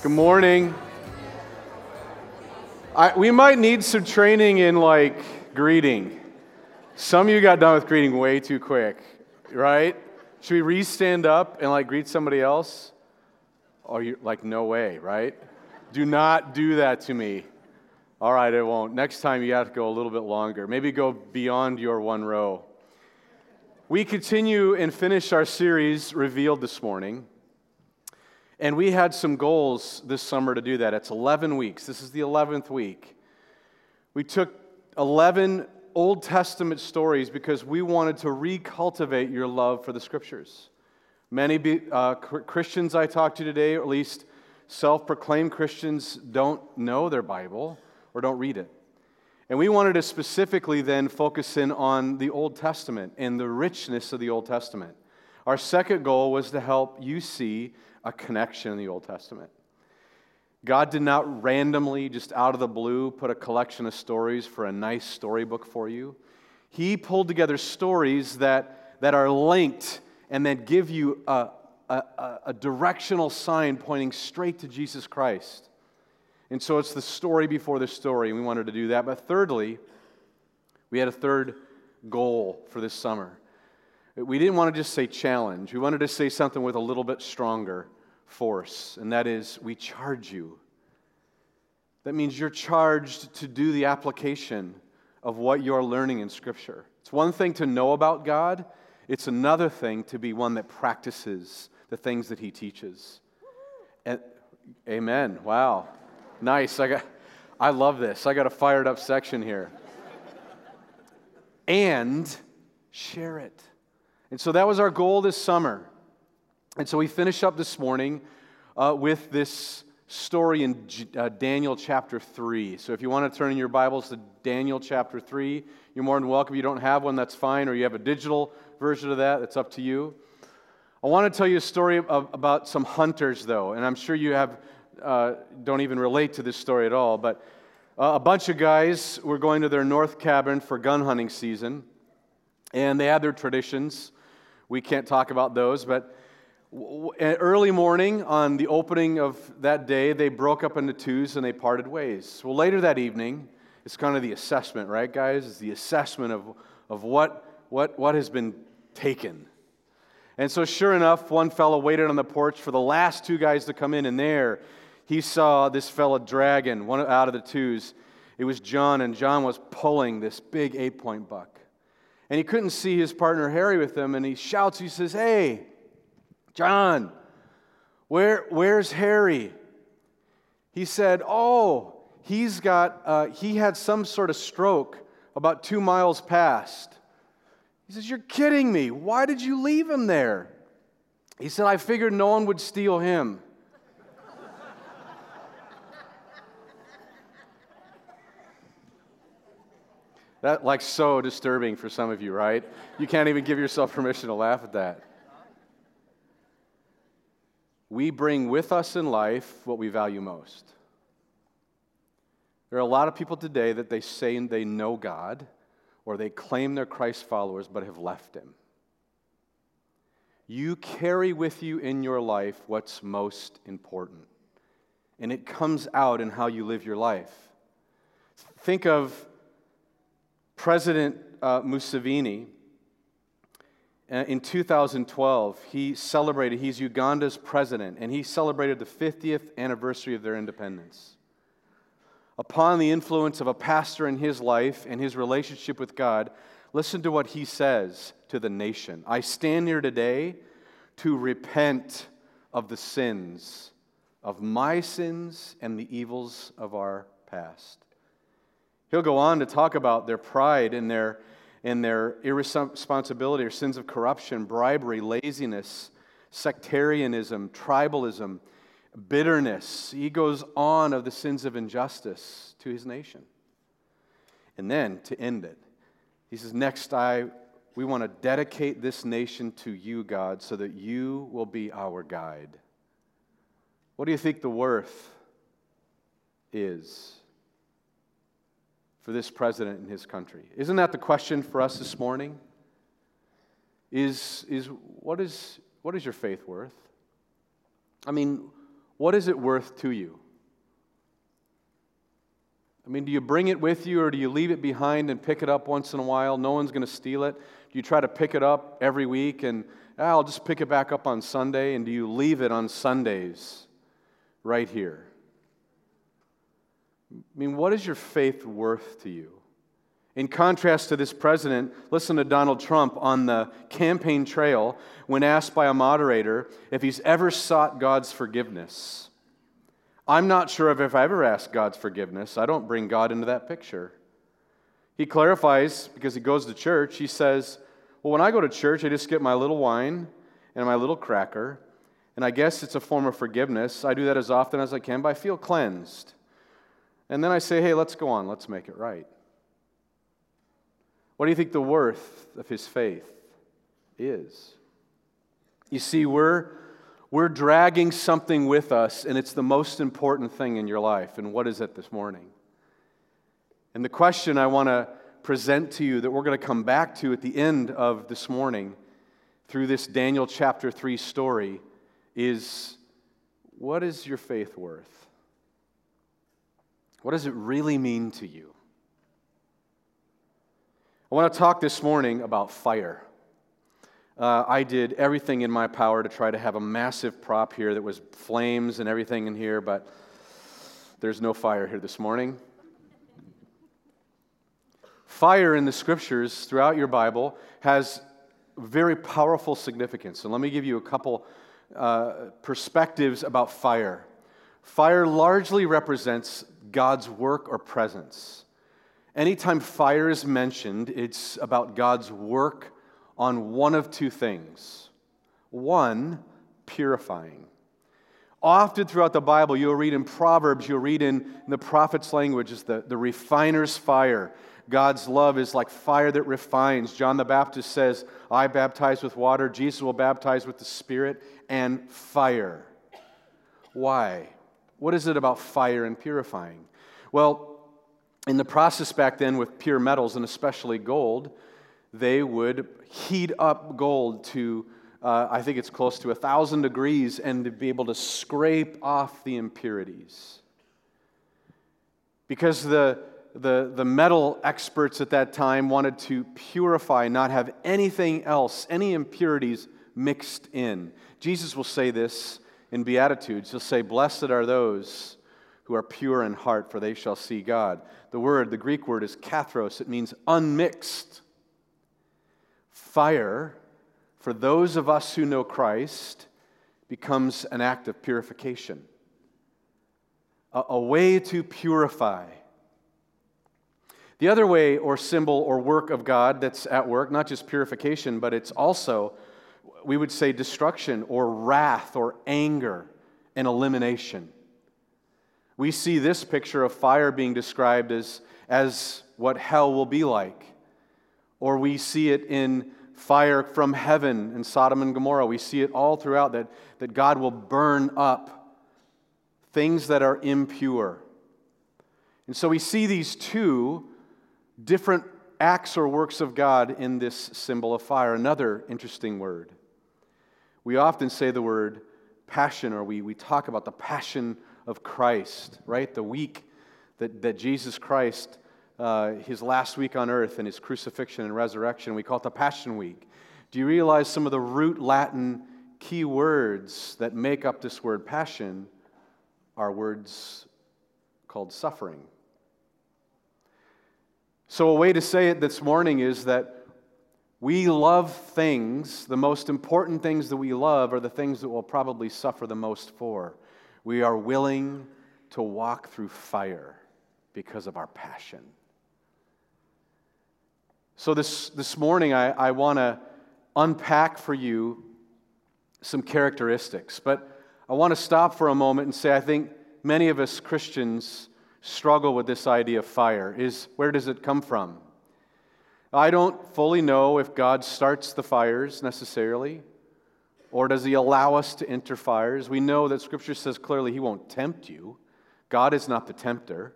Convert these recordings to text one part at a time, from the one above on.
Good morning. I, we might need some training in like greeting. Some of you got done with greeting way too quick, right? Should we re stand up and like greet somebody else? Oh, you're like, no way, right? Do not do that to me. All right, I won't. Next time you have to go a little bit longer. Maybe go beyond your one row. We continue and finish our series, Revealed, this morning. And we had some goals this summer to do that. It's 11 weeks. This is the 11th week. We took 11 Old Testament stories because we wanted to recultivate your love for the scriptures. Many uh, Christians I talked to today, or at least self proclaimed Christians, don't know their Bible or don't read it. And we wanted to specifically then focus in on the Old Testament and the richness of the Old Testament. Our second goal was to help you see a connection in the Old Testament. God did not randomly, just out of the blue, put a collection of stories for a nice storybook for you. He pulled together stories that, that are linked and that give you a, a, a directional sign pointing straight to Jesus Christ. And so it's the story before the story, and we wanted to do that. But thirdly, we had a third goal for this summer. We didn't want to just say challenge, we wanted to say something with a little bit stronger force, and that is we charge you. That means you're charged to do the application of what you're learning in Scripture. It's one thing to know about God, it's another thing to be one that practices the things that He teaches. And, amen. Wow. Nice. I, got, I love this. I got a fired up section here. and share it. And so that was our goal this summer and so we finish up this morning uh, with this story in uh, Daniel chapter 3. So if you want to turn in your Bibles to Daniel chapter 3, you're more than welcome. If you don't have one, that's fine, or you have a digital version of that, it's up to you. I want to tell you a story of, about some hunters, though, and I'm sure you have, uh, don't even relate to this story at all, but uh, a bunch of guys were going to their north cabin for gun hunting season, and they had their traditions. We can't talk about those, but Early morning on the opening of that day, they broke up into twos and they parted ways. Well, later that evening, it's kind of the assessment, right, guys? It's the assessment of, of what, what, what has been taken. And so, sure enough, one fellow waited on the porch for the last two guys to come in, and there he saw this fellow dragging one out of the twos. It was John, and John was pulling this big eight point buck. And he couldn't see his partner Harry with him, and he shouts, he says, Hey, John, where, where's Harry? He said, Oh, he's got, uh, he had some sort of stroke about two miles past. He says, You're kidding me. Why did you leave him there? He said, I figured no one would steal him. That like so disturbing for some of you, right? You can't even give yourself permission to laugh at that. We bring with us in life what we value most. There are a lot of people today that they say they know God or they claim they're Christ followers but have left Him. You carry with you in your life what's most important, and it comes out in how you live your life. Think of President uh, Museveni uh, in 2012, he celebrated, he's Uganda's president, and he celebrated the 50th anniversary of their independence. Upon the influence of a pastor in his life and his relationship with God, listen to what he says to the nation I stand here today to repent of the sins, of my sins and the evils of our past. He'll go on to talk about their pride and their in their irresponsibility or sins of corruption, bribery, laziness, sectarianism, tribalism, bitterness. He goes on of the sins of injustice to his nation. And then to end it, he says, Next, I, we want to dedicate this nation to you, God, so that you will be our guide. What do you think the worth is? For this president and his country? Isn't that the question for us this morning? Is, is, what, is what is your faith worth? I mean, What is it worth to you? I mean, do you bring it with you or do you leave it behind and pick it up once in a while? No one's going to steal it. Do you try to pick it up every week and ah, I'll just pick it back up on Sunday? And do you leave it on Sundays right here? I mean, what is your faith worth to you? In contrast to this president, listen to Donald Trump on the campaign trail when asked by a moderator if he's ever sought God's forgiveness. I'm not sure if I've ever asked God's forgiveness. I don't bring God into that picture. He clarifies because he goes to church. He says, Well, when I go to church, I just get my little wine and my little cracker, and I guess it's a form of forgiveness. I do that as often as I can, but I feel cleansed. And then I say, Hey, let's go on, let's make it right. What do you think the worth of his faith is? You see, we're we're dragging something with us, and it's the most important thing in your life. And what is it this morning? And the question I want to present to you that we're going to come back to at the end of this morning through this Daniel chapter 3 story is what is your faith worth? What does it really mean to you? I want to talk this morning about fire. Uh, I did everything in my power to try to have a massive prop here that was flames and everything in here, but there's no fire here this morning. Fire in the scriptures throughout your Bible has very powerful significance. And let me give you a couple uh, perspectives about fire. Fire largely represents God's work or presence. Anytime fire is mentioned, it's about God's work on one of two things one, purifying. Often throughout the Bible, you'll read in Proverbs, you'll read in, in the prophet's language, is the, the refiner's fire. God's love is like fire that refines. John the Baptist says, I baptize with water, Jesus will baptize with the Spirit and fire. Why? What is it about fire and purifying? Well, in the process back then with pure metals, and especially gold, they would heat up gold to, uh, I think it's close to a thousand degrees, and to be able to scrape off the impurities. Because the, the, the metal experts at that time wanted to purify, not have anything else, any impurities mixed in. Jesus will say this in Beatitudes. He'll say, Blessed are those who are pure in heart, for they shall see God. The word, the Greek word is katharos, it means unmixed. Fire, for those of us who know Christ, becomes an act of purification, a, a way to purify. The other way or symbol or work of God that's at work, not just purification, but it's also, we would say, destruction or wrath or anger and elimination. We see this picture of fire being described as, as what hell will be like. Or we see it in fire from heaven in Sodom and Gomorrah. We see it all throughout that, that God will burn up things that are impure. And so we see these two different acts or works of God in this symbol of fire. Another interesting word. We often say the word passion, or we, we talk about the passion of Christ, right? The week that, that Jesus Christ uh, his last week on earth and his crucifixion and resurrection. We call it the Passion Week. Do you realize some of the root Latin key words that make up this word passion are words called suffering? So, a way to say it this morning is that we love things, the most important things that we love are the things that we'll probably suffer the most for. We are willing to walk through fire because of our passion. So, this, this morning, I, I want to unpack for you some characteristics. But I want to stop for a moment and say I think many of us Christians struggle with this idea of fire. Is where does it come from? I don't fully know if God starts the fires necessarily, or does He allow us to enter fires? We know that Scripture says clearly He won't tempt you. God is not the tempter.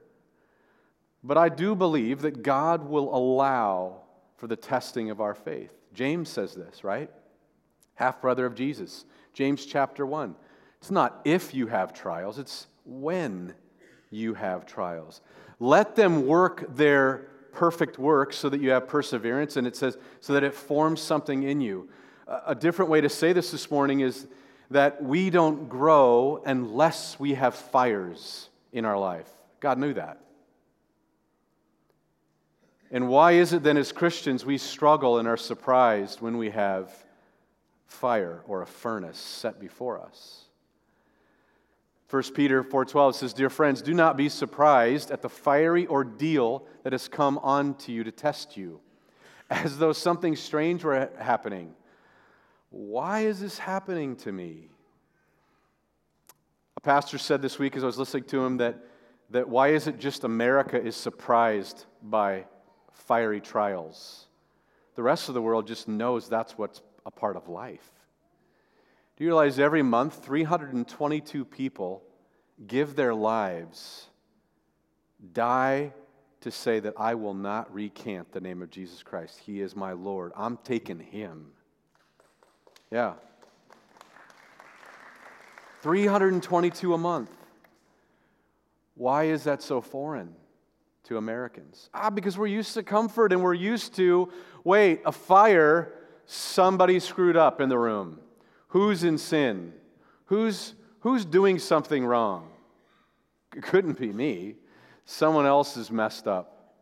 But I do believe that God will allow for the testing of our faith. James says this, right? Half brother of Jesus. James chapter 1 It's not if you have trials, it's when you have trials. Let them work their perfect work so that you have perseverance, and it says, so that it forms something in you. A different way to say this this morning is that we don't grow unless we have fires in our life. God knew that. And why is it then, as Christians, we struggle and are surprised when we have fire or a furnace set before us? 1 Peter 4:12 says, "Dear friends, do not be surprised at the fiery ordeal that has come on to you to test you, as though something strange were happening. Why is this happening to me?" A pastor said this week as I was listening to him that, that why is it just America is surprised by fiery trials? The rest of the world just knows that's what's a part of life. Do you realize every month 322 people give their lives, die to say that I will not recant the name of Jesus Christ? He is my Lord. I'm taking him. Yeah. 322 a month. Why is that so foreign to Americans? Ah, because we're used to comfort and we're used to wait, a fire, somebody screwed up in the room. Who's in sin? Who's, who's doing something wrong? It couldn't be me. Someone else is messed up.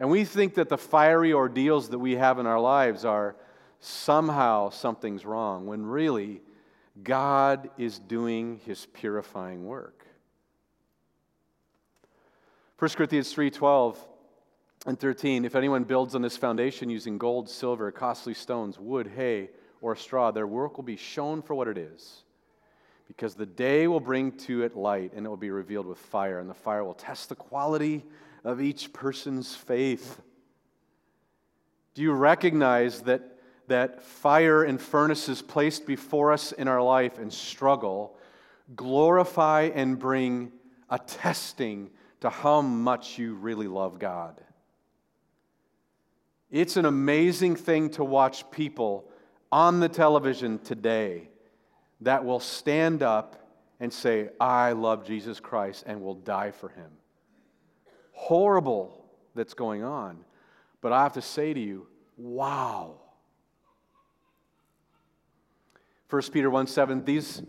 And we think that the fiery ordeals that we have in our lives are somehow something's wrong, when really, God is doing his purifying work. 1 Corinthians 3:12 and 13 If anyone builds on this foundation using gold, silver, costly stones, wood, hay, or straw, their work will be shown for what it is. Because the day will bring to it light, and it will be revealed with fire, and the fire will test the quality of each person's faith. Do you recognize that, that fire and furnaces placed before us in our life and struggle glorify and bring a testing to how much you really love God? It's an amazing thing to watch people on the television today that will stand up and say, I love Jesus Christ and will die for him. Horrible that's going on. But I have to say to you, wow. 1 Peter 1 7, these,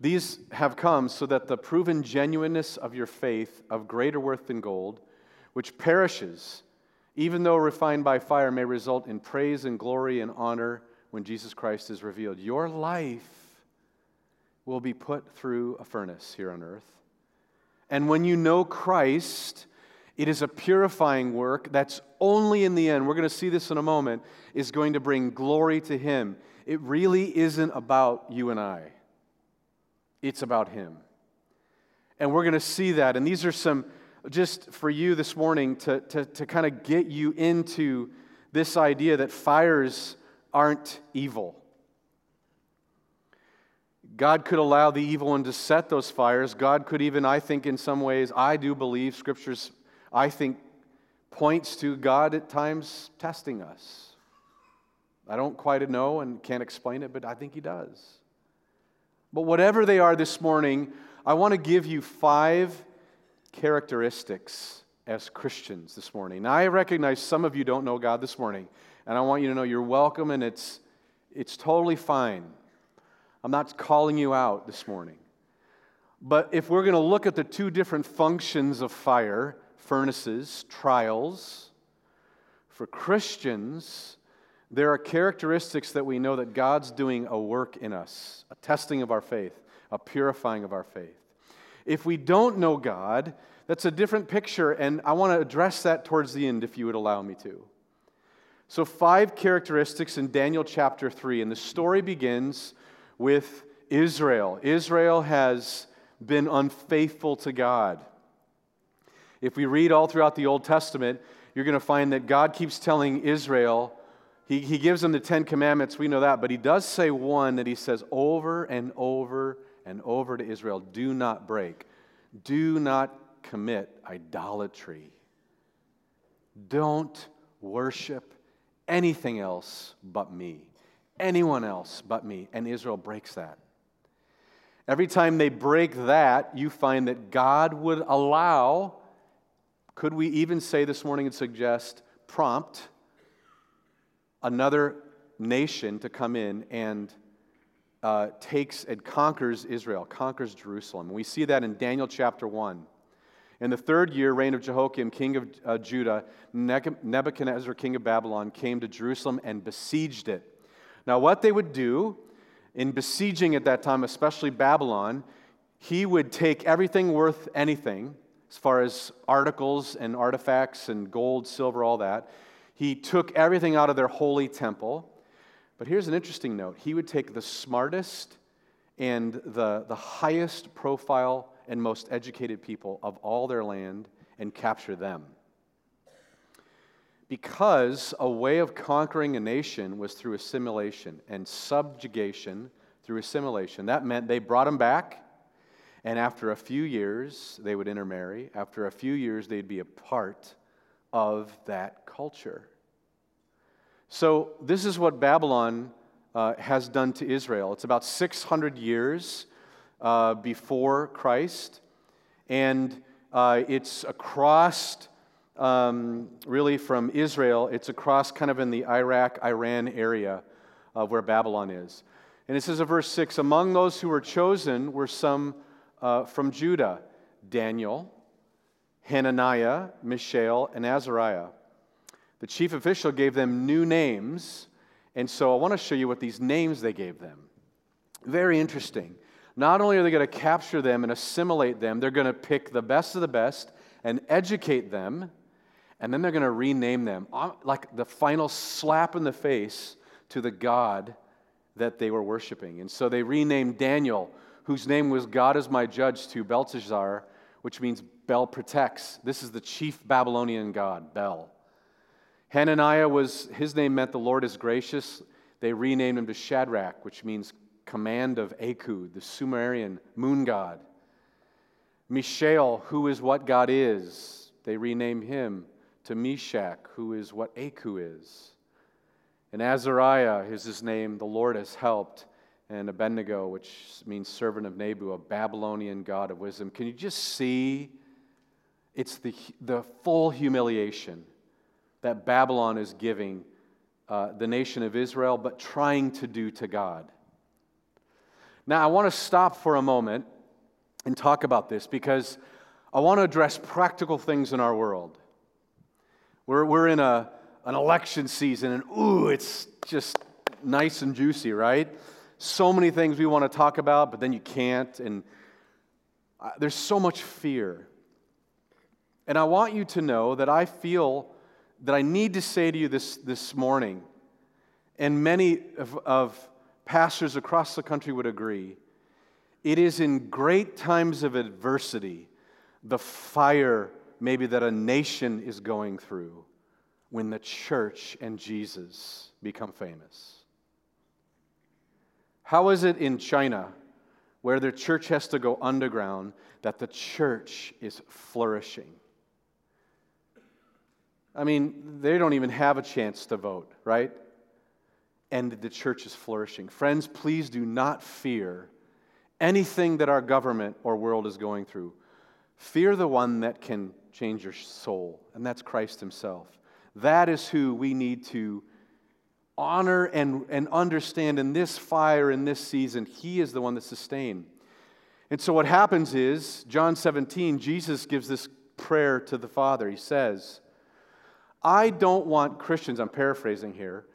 these have come so that the proven genuineness of your faith, of greater worth than gold, which perishes, even though refined by fire, may result in praise and glory and honor when Jesus Christ is revealed. Your life will be put through a furnace here on earth. And when you know Christ, it is a purifying work that's only in the end, we're going to see this in a moment, is going to bring glory to Him. It really isn't about you and I, it's about Him. And we're going to see that. And these are some, just for you this morning, to, to, to kind of get you into this idea that fires aren't evil. God could allow the evil one to set those fires. God could even, I think, in some ways, I do believe scriptures, I think, points to God at times testing us. I don't quite know and can't explain it, but I think He does. But whatever they are this morning, I want to give you five characteristics as Christians this morning. Now, I recognize some of you don't know God this morning. And I want you to know you're welcome and it's, it's totally fine. I'm not calling you out this morning. But if we're going to look at the two different functions of fire, furnaces, trials, for Christians, there are characteristics that we know that God's doing a work in us, a testing of our faith, a purifying of our faith. If we don't know God, that's a different picture, and I want to address that towards the end if you would allow me to. So, five characteristics in Daniel chapter 3. And the story begins with Israel. Israel has been unfaithful to God. If we read all throughout the Old Testament, you're going to find that God keeps telling Israel, he, he gives them the Ten Commandments, we know that, but he does say one that he says over and over and over to Israel do not break, do not commit idolatry, don't worship anything else but me. Anyone else but me. And Israel breaks that. Every time they break that, you find that God would allow, could we even say this morning and suggest, prompt another nation to come in and uh, takes and conquers Israel, conquers Jerusalem. We see that in Daniel chapter 1. In the third year, reign of Jehoiakim, king of uh, Judah, Nebuchadnezzar, king of Babylon, came to Jerusalem and besieged it. Now, what they would do in besieging at that time, especially Babylon, he would take everything worth anything, as far as articles and artifacts and gold, silver, all that. He took everything out of their holy temple. But here's an interesting note he would take the smartest and the, the highest profile and most educated people of all their land and capture them. Because a way of conquering a nation was through assimilation and subjugation through assimilation. That meant they brought them back, and after a few years, they would intermarry. After a few years, they'd be a part of that culture. So, this is what Babylon uh, has done to Israel. It's about 600 years uh, before Christ, and uh, it's across, um, really from Israel, it's across kind of in the Iraq, Iran area of where Babylon is. And it says in verse 6 Among those who were chosen were some uh, from Judah Daniel, Hananiah, Mishael, and Azariah. The chief official gave them new names, and so I want to show you what these names they gave them. Very interesting. Not only are they going to capture them and assimilate them, they're going to pick the best of the best and educate them, and then they're going to rename them. Uh, like the final slap in the face to the God that they were worshiping. And so they renamed Daniel, whose name was God is my judge, to Belteshazzar, which means Bel protects. This is the chief Babylonian god, Bel. Hananiah was, his name meant the Lord is gracious. They renamed him to Shadrach, which means command of Aku, the Sumerian moon god. Mishael, who is what God is, they rename him to Meshach, who is what Aku is. And Azariah is his name, the Lord has helped. And Abednego, which means servant of Nebu, a Babylonian god of wisdom. Can you just see? It's the, the full humiliation that Babylon is giving uh, the nation of Israel, but trying to do to God. Now, I want to stop for a moment and talk about this because I want to address practical things in our world. We're, we're in a, an election season, and ooh, it's just nice and juicy, right? So many things we want to talk about, but then you can't, and there's so much fear. And I want you to know that I feel that I need to say to you this, this morning, and many of, of pastors across the country would agree it is in great times of adversity, the fire maybe that a nation is going through, when the church and Jesus become famous. How is it in China, where the church has to go underground, that the church is flourishing? I mean, they don't even have a chance to vote, right? And the church is flourishing. Friends, please do not fear anything that our government or world is going through. Fear the one that can change your soul, and that's Christ Himself. That is who we need to honor and, and understand in this fire, in this season. He is the one that sustains. And so what happens is, John 17, Jesus gives this prayer to the Father. He says, I don't want Christians, I'm paraphrasing here,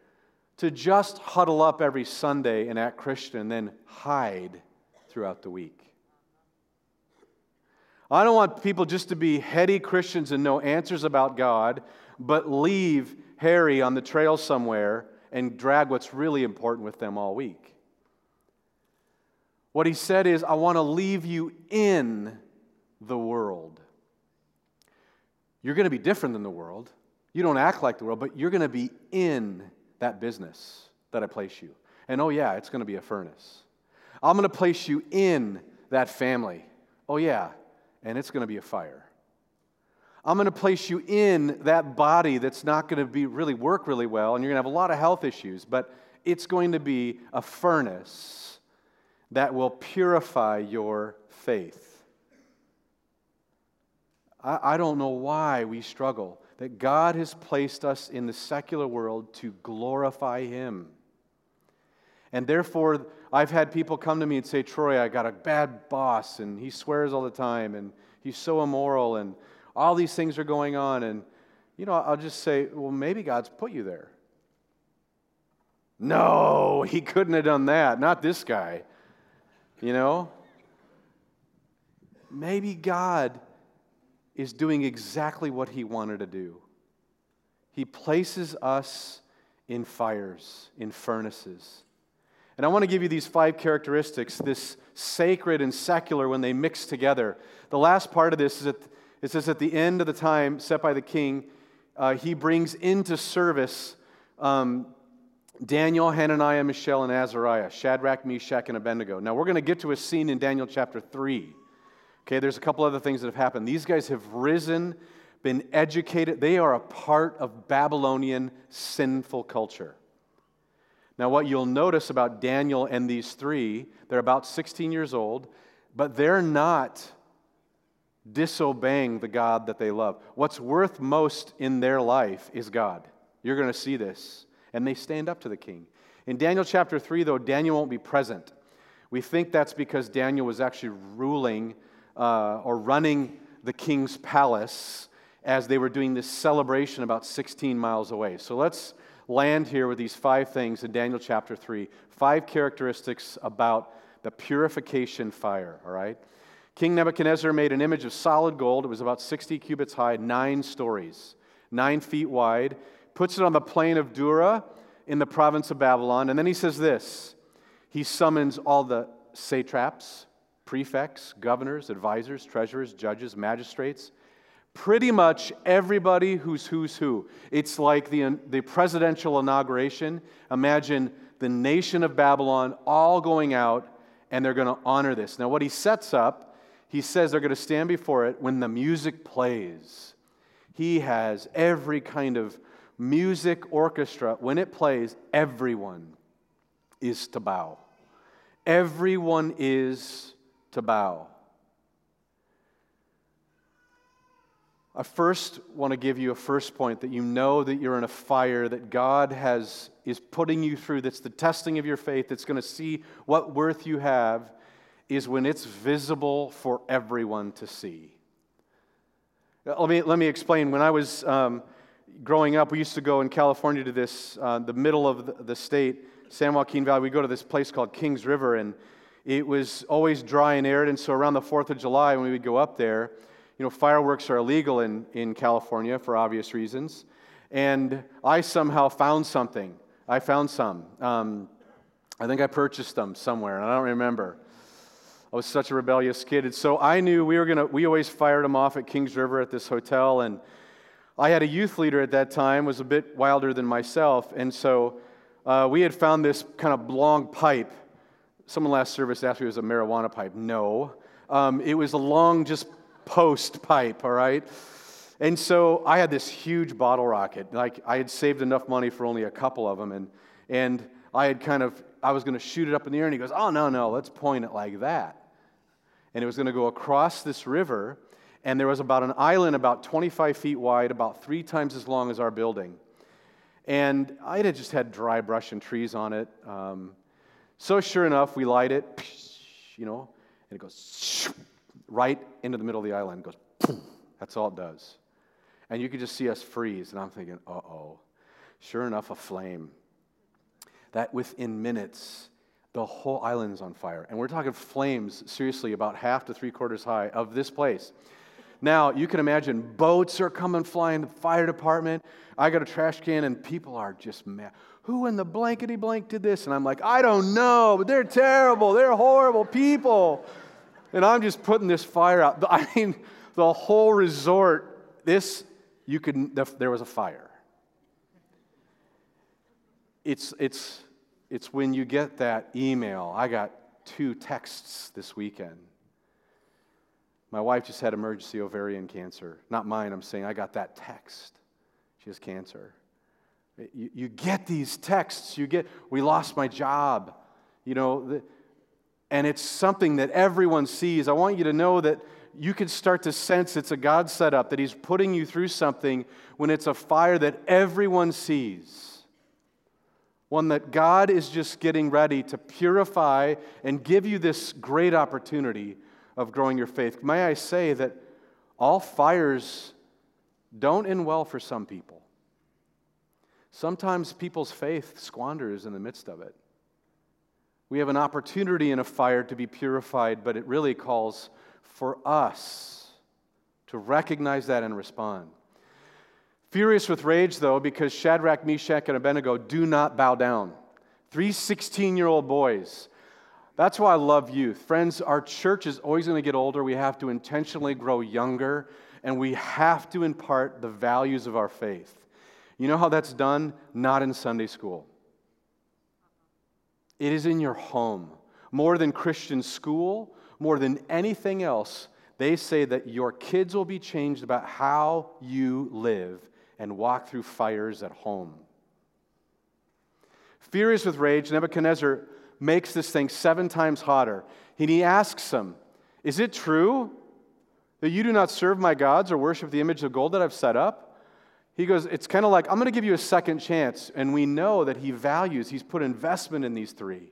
to just huddle up every Sunday and act Christian and then hide throughout the week. I don't want people just to be heady Christians and know answers about God, but leave Harry on the trail somewhere and drag what's really important with them all week. What he said is, I want to leave you in the world. You're going to be different than the world. You don't act like the world, but you're going to be in that business that I place you. And oh, yeah, it's going to be a furnace. I'm going to place you in that family. Oh, yeah, and it's going to be a fire. I'm going to place you in that body that's not going to be really work really well, and you're going to have a lot of health issues, but it's going to be a furnace that will purify your faith. I, I don't know why we struggle, that God has placed us in the secular world to glorify Him. And therefore, I've had people come to me and say, Troy, I got a bad boss, and he swears all the time, and he's so immoral, and all these things are going on. And, you know, I'll just say, well, maybe God's put you there. No, he couldn't have done that. Not this guy. You know? Maybe God is doing exactly what he wanted to do. He places us in fires, in furnaces. And I want to give you these five characteristics this sacred and secular when they mix together. The last part of this is that it says at the end of the time set by the king, uh, he brings into service um, Daniel, Hananiah, Mishael, and Azariah, Shadrach, Meshach, and Abednego. Now, we're going to get to a scene in Daniel chapter 3. Okay, there's a couple other things that have happened. These guys have risen, been educated. They are a part of Babylonian sinful culture. Now, what you'll notice about Daniel and these three, they're about 16 years old, but they're not disobeying the God that they love. What's worth most in their life is God. You're going to see this. And they stand up to the king. In Daniel chapter 3, though, Daniel won't be present. We think that's because Daniel was actually ruling uh, or running the king's palace as they were doing this celebration about 16 miles away. So let's land here with these five things in Daniel chapter 3. Five characteristics about the purification fire, all right? King Nebuchadnezzar made an image of solid gold. It was about 60 cubits high, nine stories, nine feet wide, puts it on the plain of Dura in the province of Babylon. And then he says this He summons all the satraps, prefects, governors, advisors, treasurers, judges, magistrates, pretty much everybody who's who's who. It's like the, the presidential inauguration. Imagine the nation of Babylon all going out and they're going to honor this. Now, what he sets up, he says they're going to stand before it when the music plays. He has every kind of music orchestra. When it plays, everyone is to bow. Everyone is to bow. I first want to give you a first point that you know that you're in a fire that God has is putting you through that's the testing of your faith that's going to see what worth you have is when it's visible for everyone to see. Let me, let me explain. When I was um, growing up, we used to go in California to this, uh, the middle of the, the state, San Joaquin Valley. We'd go to this place called Kings River, and it was always dry and arid. And so around the 4th of July, when we would go up there, you know, fireworks are illegal in, in California for obvious reasons. And I somehow found something. I found some. Um, I think I purchased them somewhere, and I don't remember. I was such a rebellious kid. And so I knew we were going to, we always fired them off at Kings River at this hotel. And I had a youth leader at that time, was a bit wilder than myself. And so uh, we had found this kind of long pipe. Someone last service asked me if it was a marijuana pipe. No. Um, it was a long, just post pipe, all right? And so I had this huge bottle rocket. Like I had saved enough money for only a couple of them, and and I had kind of I was going to shoot it up in the air, and he goes, "Oh no, no, let's point it like that." And it was going to go across this river, and there was about an island about 25 feet wide, about three times as long as our building. And I had just had dry brush and trees on it. Um, so sure enough, we light it, you know, and it goes right into the middle of the island. It goes. That's all it does. And you could just see us freeze. And I'm thinking, uh oh. Sure enough, a flame. That within minutes, the whole island's on fire. And we're talking flames, seriously, about half to three quarters high of this place. Now, you can imagine boats are coming flying, the fire department. I got a trash can, and people are just mad. Who in the blankety blank did this? And I'm like, I don't know, but they're terrible. They're horrible people. And I'm just putting this fire out. I mean, the whole resort, this, you could, there was a fire. It's, it's, it's when you get that email. I got two texts this weekend. My wife just had emergency ovarian cancer. Not mine, I'm saying I got that text. She has cancer. You, you, get these texts. You get, we lost my job. You know, the, and it's something that everyone sees. I want you to know that you can start to sense it's a God setup, that He's putting you through something when it's a fire that everyone sees. One that God is just getting ready to purify and give you this great opportunity of growing your faith. May I say that all fires don't end well for some people. Sometimes people's faith squanders in the midst of it. We have an opportunity in a fire to be purified, but it really calls for us to recognize that and respond. Furious with rage, though, because Shadrach, Meshach, and Abednego do not bow down. Three 16 year old boys. That's why I love youth. Friends, our church is always going to get older. We have to intentionally grow younger, and we have to impart the values of our faith. You know how that's done? Not in Sunday school. It is in your home. More than Christian school, more than anything else, they say that your kids will be changed about how you live and walk through fires at home. Furious with rage, Nebuchadnezzar makes this thing seven times hotter. And he asks them, Is it true that you do not serve my gods or worship the image of gold that I've set up? He goes, It's kind of like, I'm going to give you a second chance. And we know that he values, he's put investment in these three.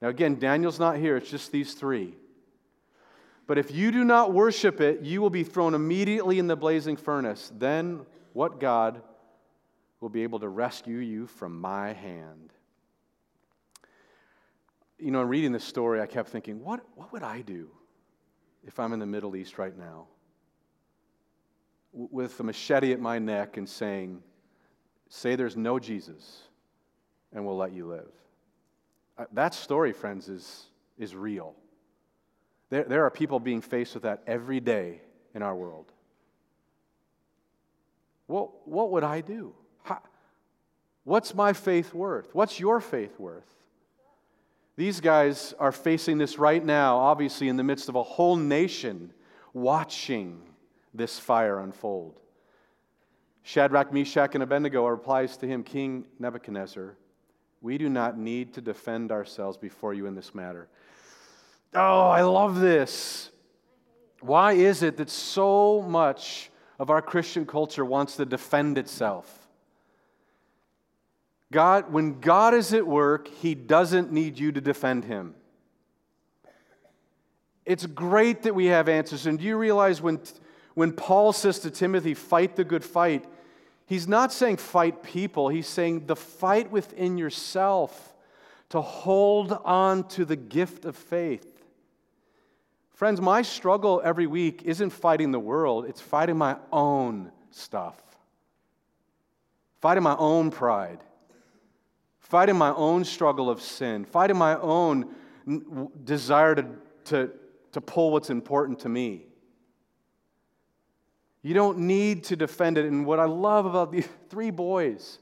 Now, again, Daniel's not here, it's just these three. But if you do not worship it, you will be thrown immediately in the blazing furnace. Then what God will be able to rescue you from my hand? You know, in reading this story, I kept thinking, what, what would I do if I'm in the Middle East right now? With a machete at my neck and saying, Say there's no Jesus, and we'll let you live. Uh, that story, friends, is, is real. There, there are people being faced with that every day in our world. What, what would I do? How, what's my faith worth? What's your faith worth? These guys are facing this right now, obviously, in the midst of a whole nation watching this fire unfold. Shadrach, Meshach, and Abednego replies to him, King Nebuchadnezzar, we do not need to defend ourselves before you in this matter. Oh, I love this. Why is it that so much of our Christian culture wants to defend itself? God, when God is at work, He doesn't need you to defend Him. It's great that we have answers. And do you realize when when Paul says to Timothy, fight the good fight, he's not saying fight people, he's saying the fight within yourself to hold on to the gift of faith. Friends, my struggle every week isn't fighting the world, it's fighting my own stuff, fighting my own pride, fighting my own struggle of sin, fighting my own desire to, to, to pull what's important to me. You don't need to defend it. And what I love about these three boys,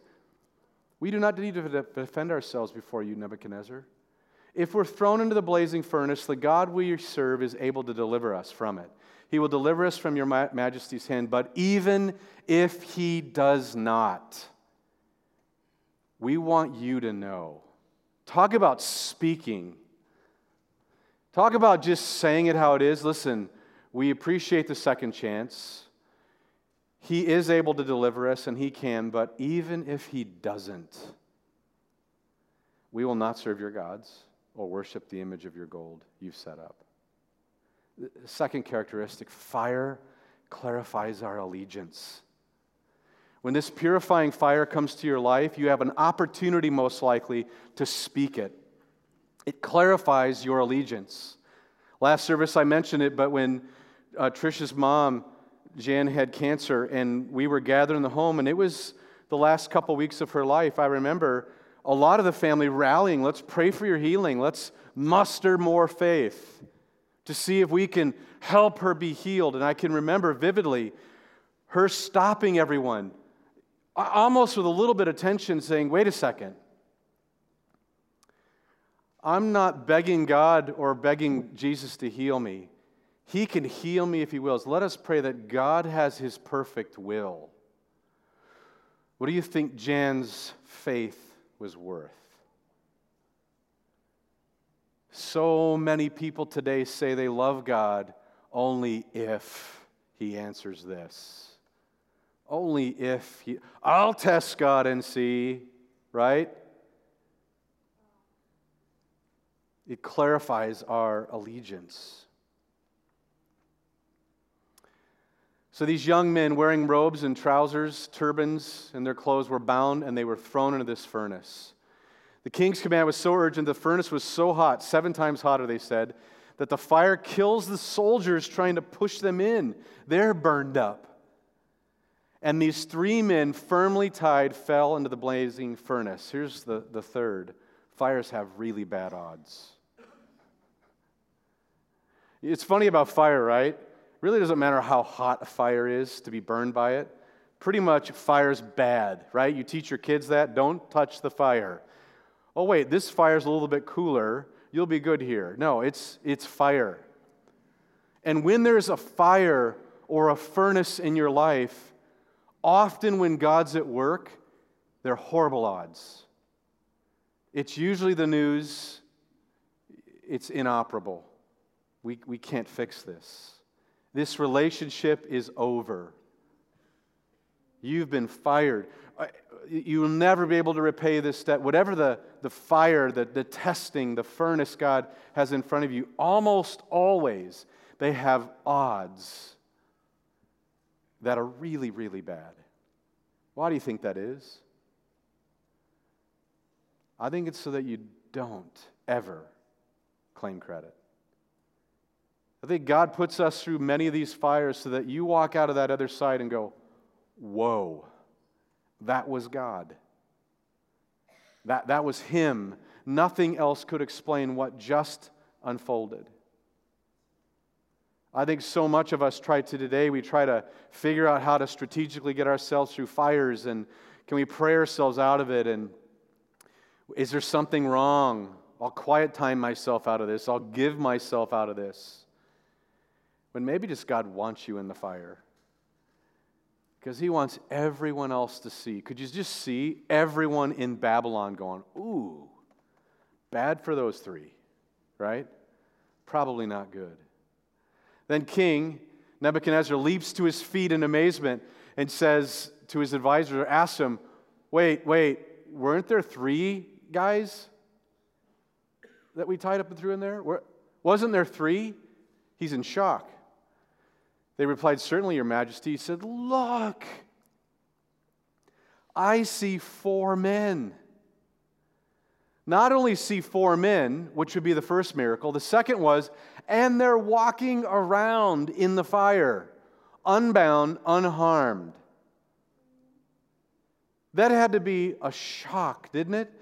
we do not need to defend ourselves before you, Nebuchadnezzar. If we're thrown into the blazing furnace, the God we serve is able to deliver us from it. He will deliver us from your majesty's hand. But even if he does not, we want you to know. Talk about speaking. Talk about just saying it how it is. Listen, we appreciate the second chance. He is able to deliver us, and He can, but even if He doesn't, we will not serve your gods or worship the image of your gold you've set up. Second characteristic fire clarifies our allegiance. When this purifying fire comes to your life, you have an opportunity, most likely, to speak it. It clarifies your allegiance. Last service I mentioned it, but when uh, Trisha's mom Jan had cancer, and we were gathered in the home, and it was the last couple weeks of her life. I remember a lot of the family rallying. Let's pray for your healing. Let's muster more faith to see if we can help her be healed. And I can remember vividly her stopping everyone, almost with a little bit of tension, saying, Wait a second. I'm not begging God or begging Jesus to heal me. He can heal me if He wills. Let us pray that God has His perfect will. What do you think Jan's faith was worth? So many people today say they love God only if He answers this. Only if He. I'll test God and see, right? It clarifies our allegiance. So these young men wearing robes and trousers, turbans, and their clothes were bound and they were thrown into this furnace. The king's command was so urgent, the furnace was so hot, seven times hotter, they said, that the fire kills the soldiers trying to push them in. They're burned up. And these three men, firmly tied, fell into the blazing furnace. Here's the, the third fires have really bad odds. It's funny about fire, right? Really doesn't matter how hot a fire is to be burned by it. Pretty much, fire's bad, right? You teach your kids that don't touch the fire oh, wait, this fire's a little bit cooler. You'll be good here. No, it's, it's fire. And when there's a fire or a furnace in your life, often when God's at work, they're horrible odds. It's usually the news, it's inoperable. We, we can't fix this. This relationship is over. You've been fired you will never be able to repay this debt. Whatever the, the fire, the, the testing, the furnace God has in front of you, almost always they have odds that are really, really bad. Why do you think that is? I think it's so that you don't ever claim credit. I think God puts us through many of these fires so that you walk out of that other side and go, whoa. That was God. That, that was Him. Nothing else could explain what just unfolded. I think so much of us try to today, we try to figure out how to strategically get ourselves through fires and can we pray ourselves out of it? And is there something wrong? I'll quiet time myself out of this, I'll give myself out of this. When maybe just God wants you in the fire because he wants everyone else to see. Could you just see everyone in Babylon going, ooh, bad for those three, right? Probably not good. Then King Nebuchadnezzar leaps to his feet in amazement and says to his advisor, or asks him, wait, wait, weren't there three guys that we tied up and threw in there? Wasn't there three? He's in shock. They replied, Certainly, Your Majesty. He said, Look, I see four men. Not only see four men, which would be the first miracle, the second was, and they're walking around in the fire, unbound, unharmed. That had to be a shock, didn't it?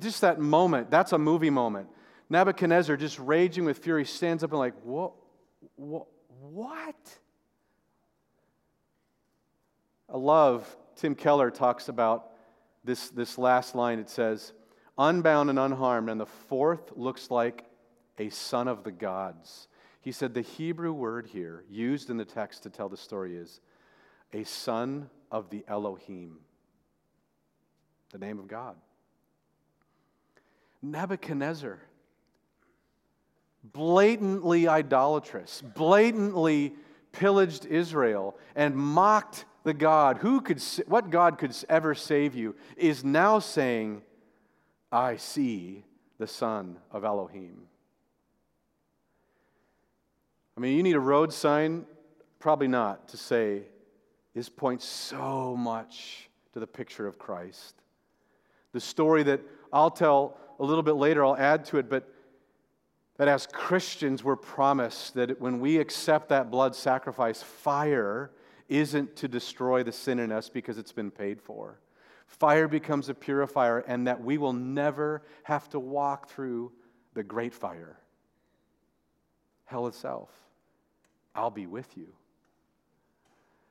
Just that moment, that's a movie moment. Nebuchadnezzar, just raging with fury, stands up and, like, what? what what? I love, Tim Keller talks about this, this last line. It says, unbound and unharmed, and the fourth looks like a son of the gods. He said the Hebrew word here, used in the text to tell the story, is a son of the Elohim, the name of God. Nebuchadnezzar blatantly idolatrous, blatantly pillaged Israel and mocked the God who could what God could ever save you is now saying I see the son of Elohim. I mean, you need a road sign probably not to say this points so much to the picture of Christ. The story that I'll tell a little bit later, I'll add to it, but that as Christians, we're promised that when we accept that blood sacrifice, fire isn't to destroy the sin in us because it's been paid for. Fire becomes a purifier, and that we will never have to walk through the great fire. Hell itself. I'll be with you.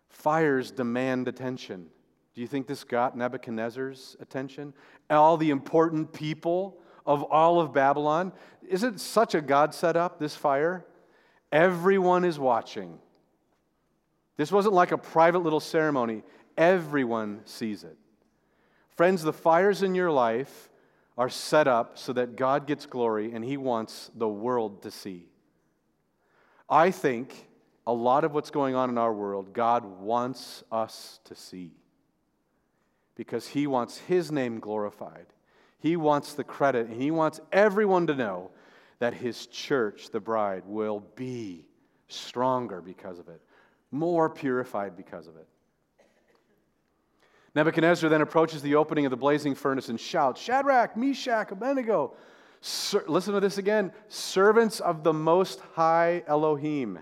Fires demand attention. Do you think this got Nebuchadnezzar's attention? All the important people of all of Babylon. Isn't such a God set up, this fire? Everyone is watching. This wasn't like a private little ceremony, everyone sees it. Friends, the fires in your life are set up so that God gets glory and he wants the world to see. I think a lot of what's going on in our world, God wants us to see because he wants his name glorified. He wants the credit, and he wants everyone to know that his church, the bride, will be stronger because of it, more purified because of it. Nebuchadnezzar then approaches the opening of the blazing furnace and shouts, Shadrach, Meshach, Abednego, listen to this again, servants of the Most High Elohim.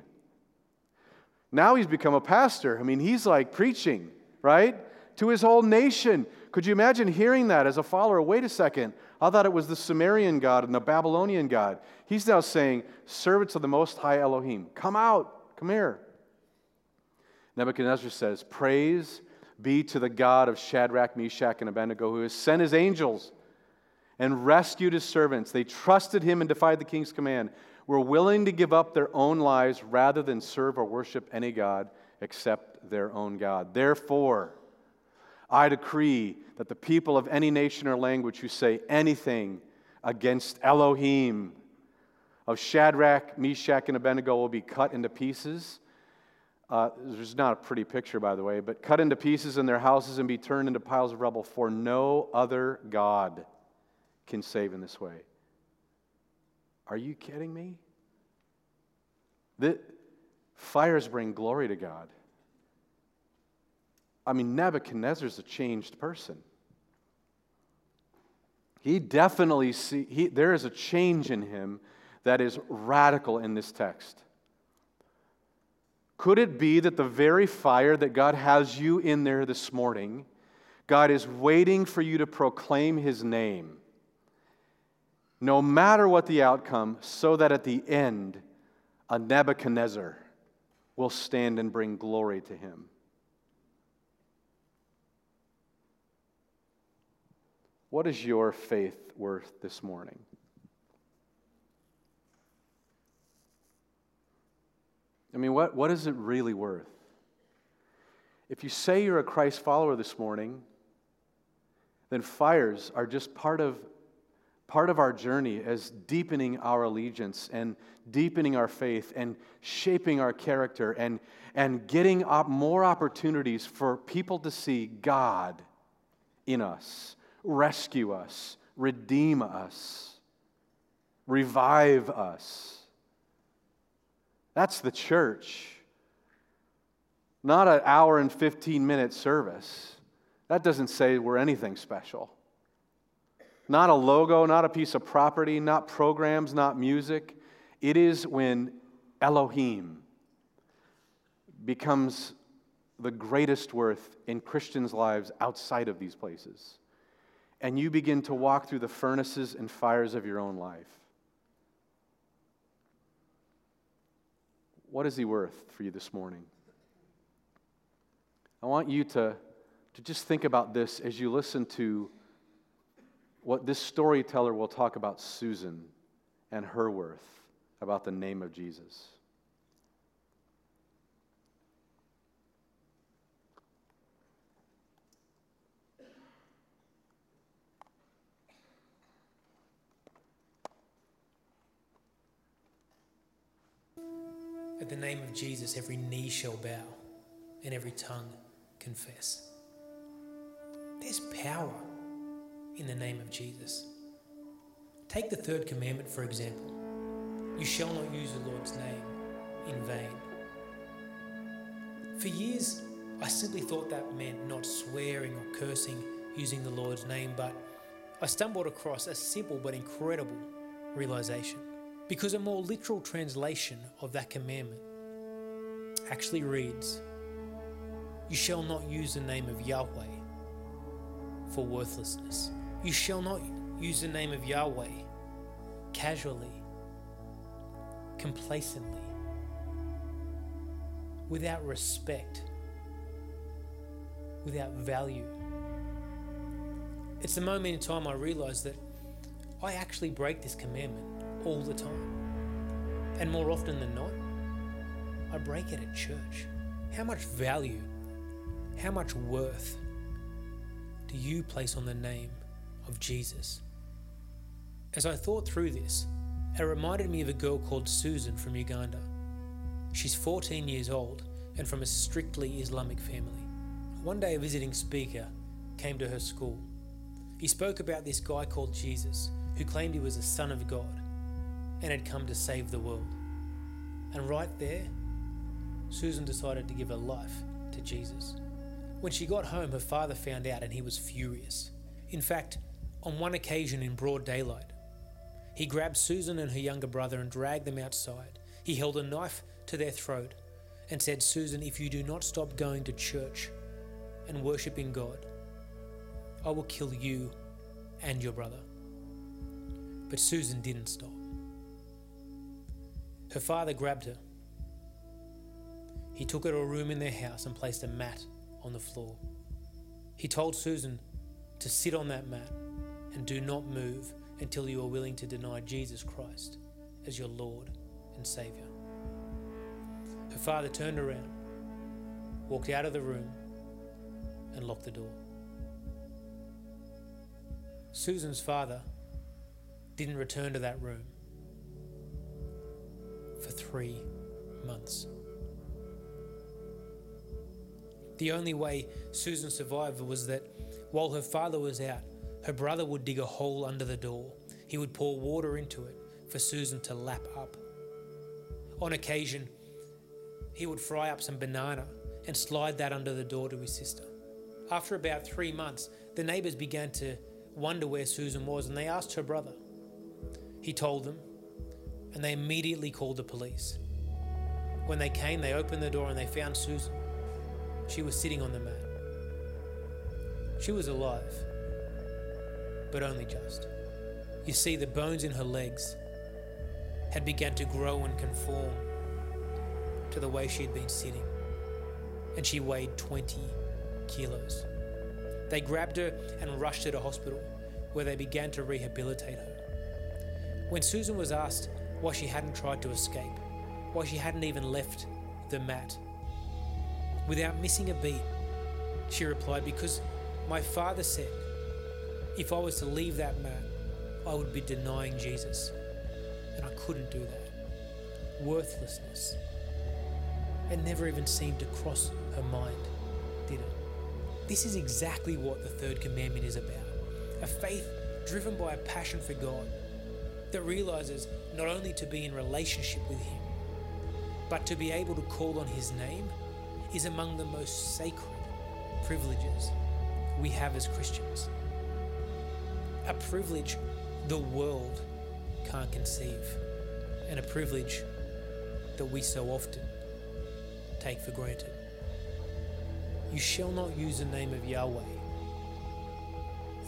Now he's become a pastor. I mean, he's like preaching, right? To his whole nation. Could you imagine hearing that as a follower? Wait a second. I thought it was the Sumerian God and the Babylonian God. He's now saying, Servants of the Most High Elohim, come out, come here. Nebuchadnezzar says, Praise be to the God of Shadrach, Meshach, and Abednego, who has sent his angels and rescued his servants. They trusted him and defied the king's command, were willing to give up their own lives rather than serve or worship any God except their own God. Therefore, I decree that the people of any nation or language who say anything against Elohim of Shadrach, Meshach, and Abednego will be cut into pieces. Uh, there's not a pretty picture, by the way, but cut into pieces in their houses and be turned into piles of rubble, for no other God can save in this way. Are you kidding me? The fires bring glory to God. I mean, Nebuchadnezzar's a changed person. He definitely see he, there is a change in him that is radical in this text. Could it be that the very fire that God has you in there this morning, God is waiting for you to proclaim his name? No matter what the outcome, so that at the end, a Nebuchadnezzar will stand and bring glory to him. What is your faith worth this morning? I mean, what, what is it really worth? If you say you're a Christ follower this morning, then fires are just part of, part of our journey as deepening our allegiance and deepening our faith and shaping our character and, and getting up more opportunities for people to see God in us rescue us, redeem us, revive us. That's the church. Not an hour and 15 minute service. That doesn't say we're anything special. Not a logo, not a piece of property, not programs, not music. It is when Elohim becomes the greatest worth in Christians' lives outside of these places and you begin to walk through the furnaces and fires of your own life. What is he worth for you this morning? I want you to, to just think about this as you listen to what this storyteller will talk about Susan and her worth, about the name of Jesus. At the name of Jesus, every knee shall bow and every tongue confess. There's power in the name of Jesus. Take the third commandment, for example you shall not use the Lord's name in vain. For years, I simply thought that meant not swearing or cursing using the Lord's name, but I stumbled across a simple but incredible realization. Because a more literal translation of that commandment actually reads You shall not use the name of Yahweh for worthlessness. You shall not use the name of Yahweh casually, complacently, without respect, without value. It's the moment in time I realized that I actually break this commandment all the time. And more often than not, I break it at church. How much value, how much worth do you place on the name of Jesus? As I thought through this, it reminded me of a girl called Susan from Uganda. She's 14 years old and from a strictly Islamic family. One day, a visiting speaker came to her school. He spoke about this guy called Jesus who claimed he was a son of God and had come to save the world. And right there, Susan decided to give her life to Jesus. When she got home, her father found out and he was furious. In fact, on one occasion in broad daylight, he grabbed Susan and her younger brother and dragged them outside. He held a knife to their throat and said, Susan, if you do not stop going to church and worshipping God, I will kill you and your brother. But Susan didn't stop. Her father grabbed her. He took her to a room in their house and placed a mat on the floor. He told Susan to sit on that mat and do not move until you are willing to deny Jesus Christ as your Lord and Saviour. Her father turned around, walked out of the room, and locked the door. Susan's father didn't return to that room for three months. The only way Susan survived was that while her father was out, her brother would dig a hole under the door. He would pour water into it for Susan to lap up. On occasion, he would fry up some banana and slide that under the door to his sister. After about three months, the neighbours began to wonder where Susan was and they asked her brother. He told them, and they immediately called the police. When they came, they opened the door and they found Susan. She was sitting on the mat. She was alive, but only just. You see, the bones in her legs had begun to grow and conform to the way she had been sitting, and she weighed 20 kilos. They grabbed her and rushed her to hospital, where they began to rehabilitate her. When Susan was asked why she hadn't tried to escape, why she hadn't even left the mat, without missing a beat, she replied, Because my father said if I was to leave that mat, I would be denying Jesus. And I couldn't do that. Worthlessness. It never even seemed to cross her mind, did it? This is exactly what the third commandment is about a faith driven by a passion for God that realizes not only to be in relationship with Him, but to be able to call on His name is among the most sacred privileges we have as Christians. A privilege the world can't conceive, and a privilege that we so often take for granted. You shall not use the name of Yahweh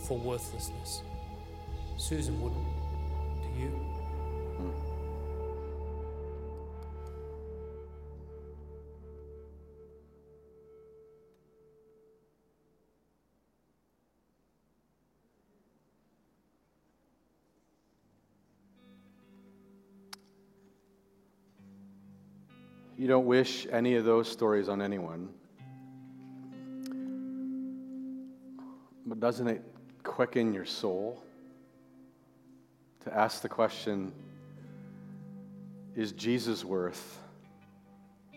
for worthlessness. Susan wouldn't. You? You don't wish any of those stories on anyone. But doesn't it quicken your soul to ask the question is Jesus worth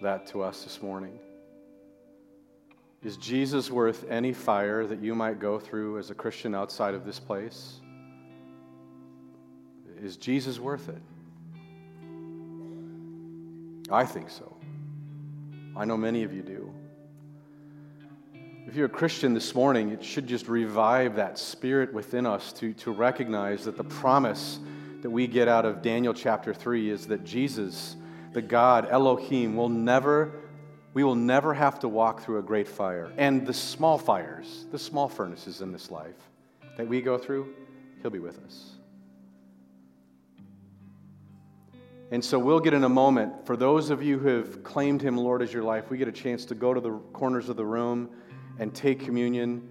that to us this morning? Is Jesus worth any fire that you might go through as a Christian outside of this place? Is Jesus worth it? I think so. I know many of you do. If you're a Christian this morning, it should just revive that spirit within us to, to recognize that the promise that we get out of Daniel chapter 3 is that Jesus, the God, Elohim, will never, we will never have to walk through a great fire. And the small fires, the small furnaces in this life that we go through, He'll be with us. And so we'll get in a moment. For those of you who have claimed Him, Lord, as your life, we get a chance to go to the corners of the room and take communion.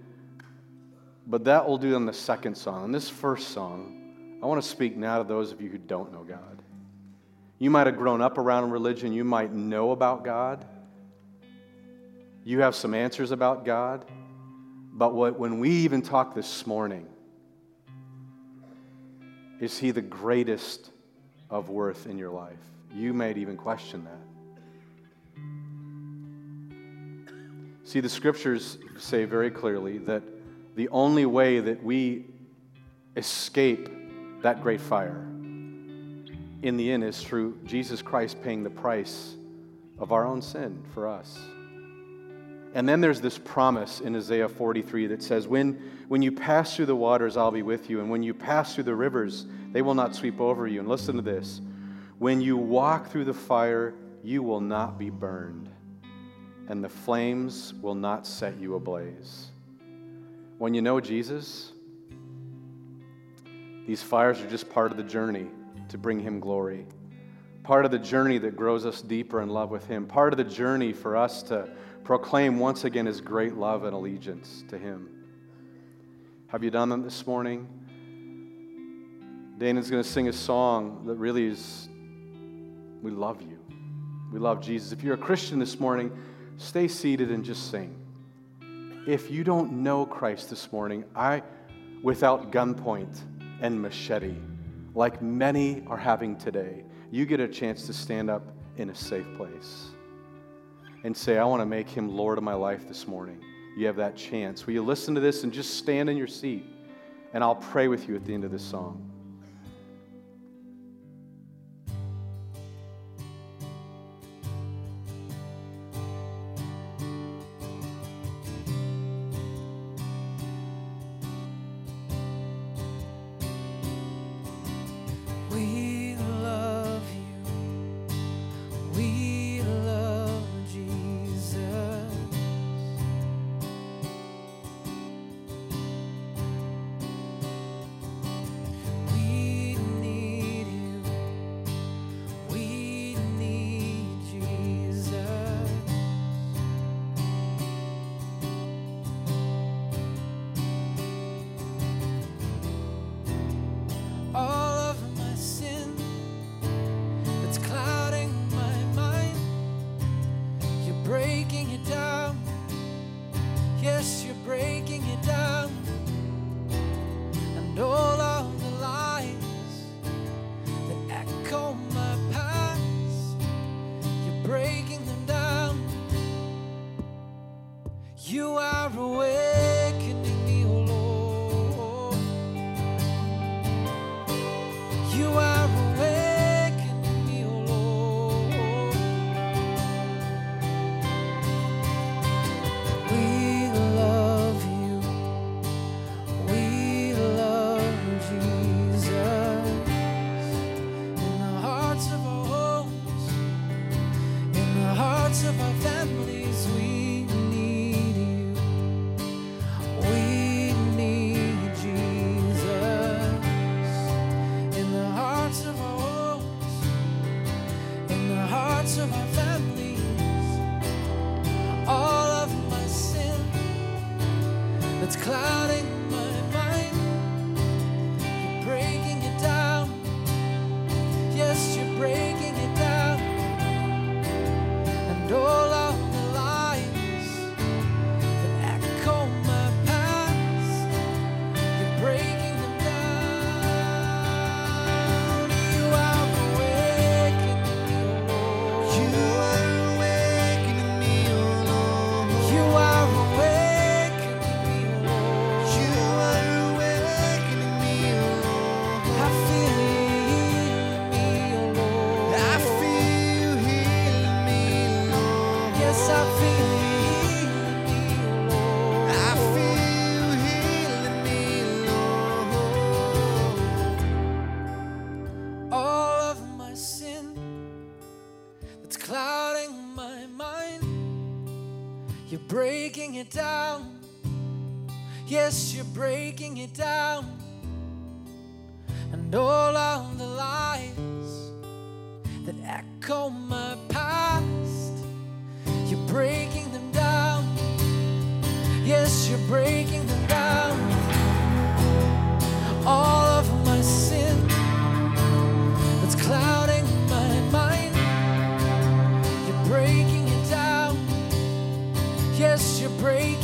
But that will do on the second song. On this first song, I want to speak now to those of you who don't know God. You might have grown up around religion, you might know about God, you have some answers about God. But what, when we even talked this morning, Is He the greatest of worth in your life? You might even question that. See, the scriptures say very clearly that the only way that we escape that great fire in the end is through Jesus Christ paying the price of our own sin for us. And then there's this promise in Isaiah 43 that says, when, when you pass through the waters, I'll be with you. And when you pass through the rivers, they will not sweep over you. And listen to this when you walk through the fire, you will not be burned, and the flames will not set you ablaze. When you know Jesus, these fires are just part of the journey to bring Him glory, part of the journey that grows us deeper in love with Him, part of the journey for us to proclaim once again His great love and allegiance to Him. Have you done that this morning? Dana's going to sing a song that really is We love you. We love Jesus. If you're a Christian this morning, stay seated and just sing. If you don't know Christ this morning, I, without gunpoint and machete, like many are having today, you get a chance to stand up in a safe place and say, I want to make him Lord of my life this morning. You have that chance. Will you listen to this and just stand in your seat? And I'll pray with you at the end of this song. Yes, you're breaking it down. And all of the lies that echo my past, you're breaking them down. Yes, you're breaking them down. All of my sin that's clouding my mind, you're breaking it down. yes, you're breaking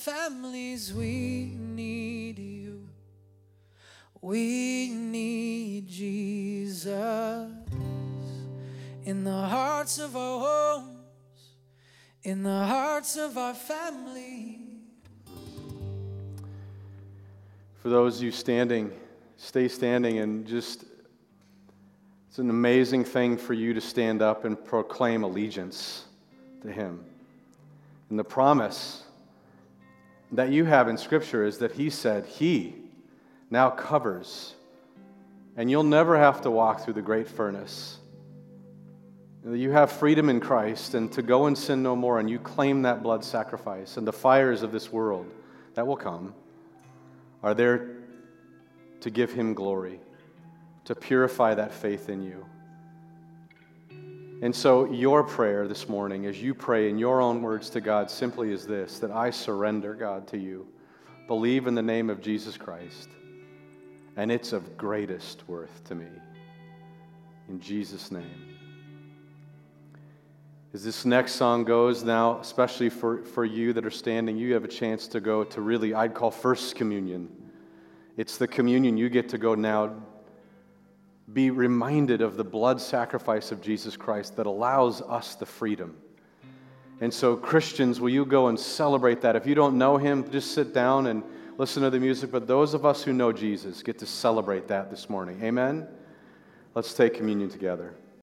families, we need you. We need Jesus. In the hearts of our homes, in the hearts of our families. For those of you standing, stay standing and just, it's an amazing thing for you to stand up and proclaim allegiance to Him. And the promise that you have in Scripture is that He said, He now covers, and you'll never have to walk through the great furnace. You have freedom in Christ and to go and sin no more, and you claim that blood sacrifice, and the fires of this world that will come are there to give him glory, to purify that faith in you. And so, your prayer this morning, as you pray in your own words to God, simply is this that I surrender, God, to you. Believe in the name of Jesus Christ, and it's of greatest worth to me. In Jesus' name. As this next song goes now, especially for, for you that are standing, you have a chance to go to really, I'd call First Communion. It's the communion you get to go now, be reminded of the blood sacrifice of Jesus Christ that allows us the freedom. And so, Christians, will you go and celebrate that? If you don't know Him, just sit down and listen to the music. But those of us who know Jesus get to celebrate that this morning. Amen? Let's take communion together.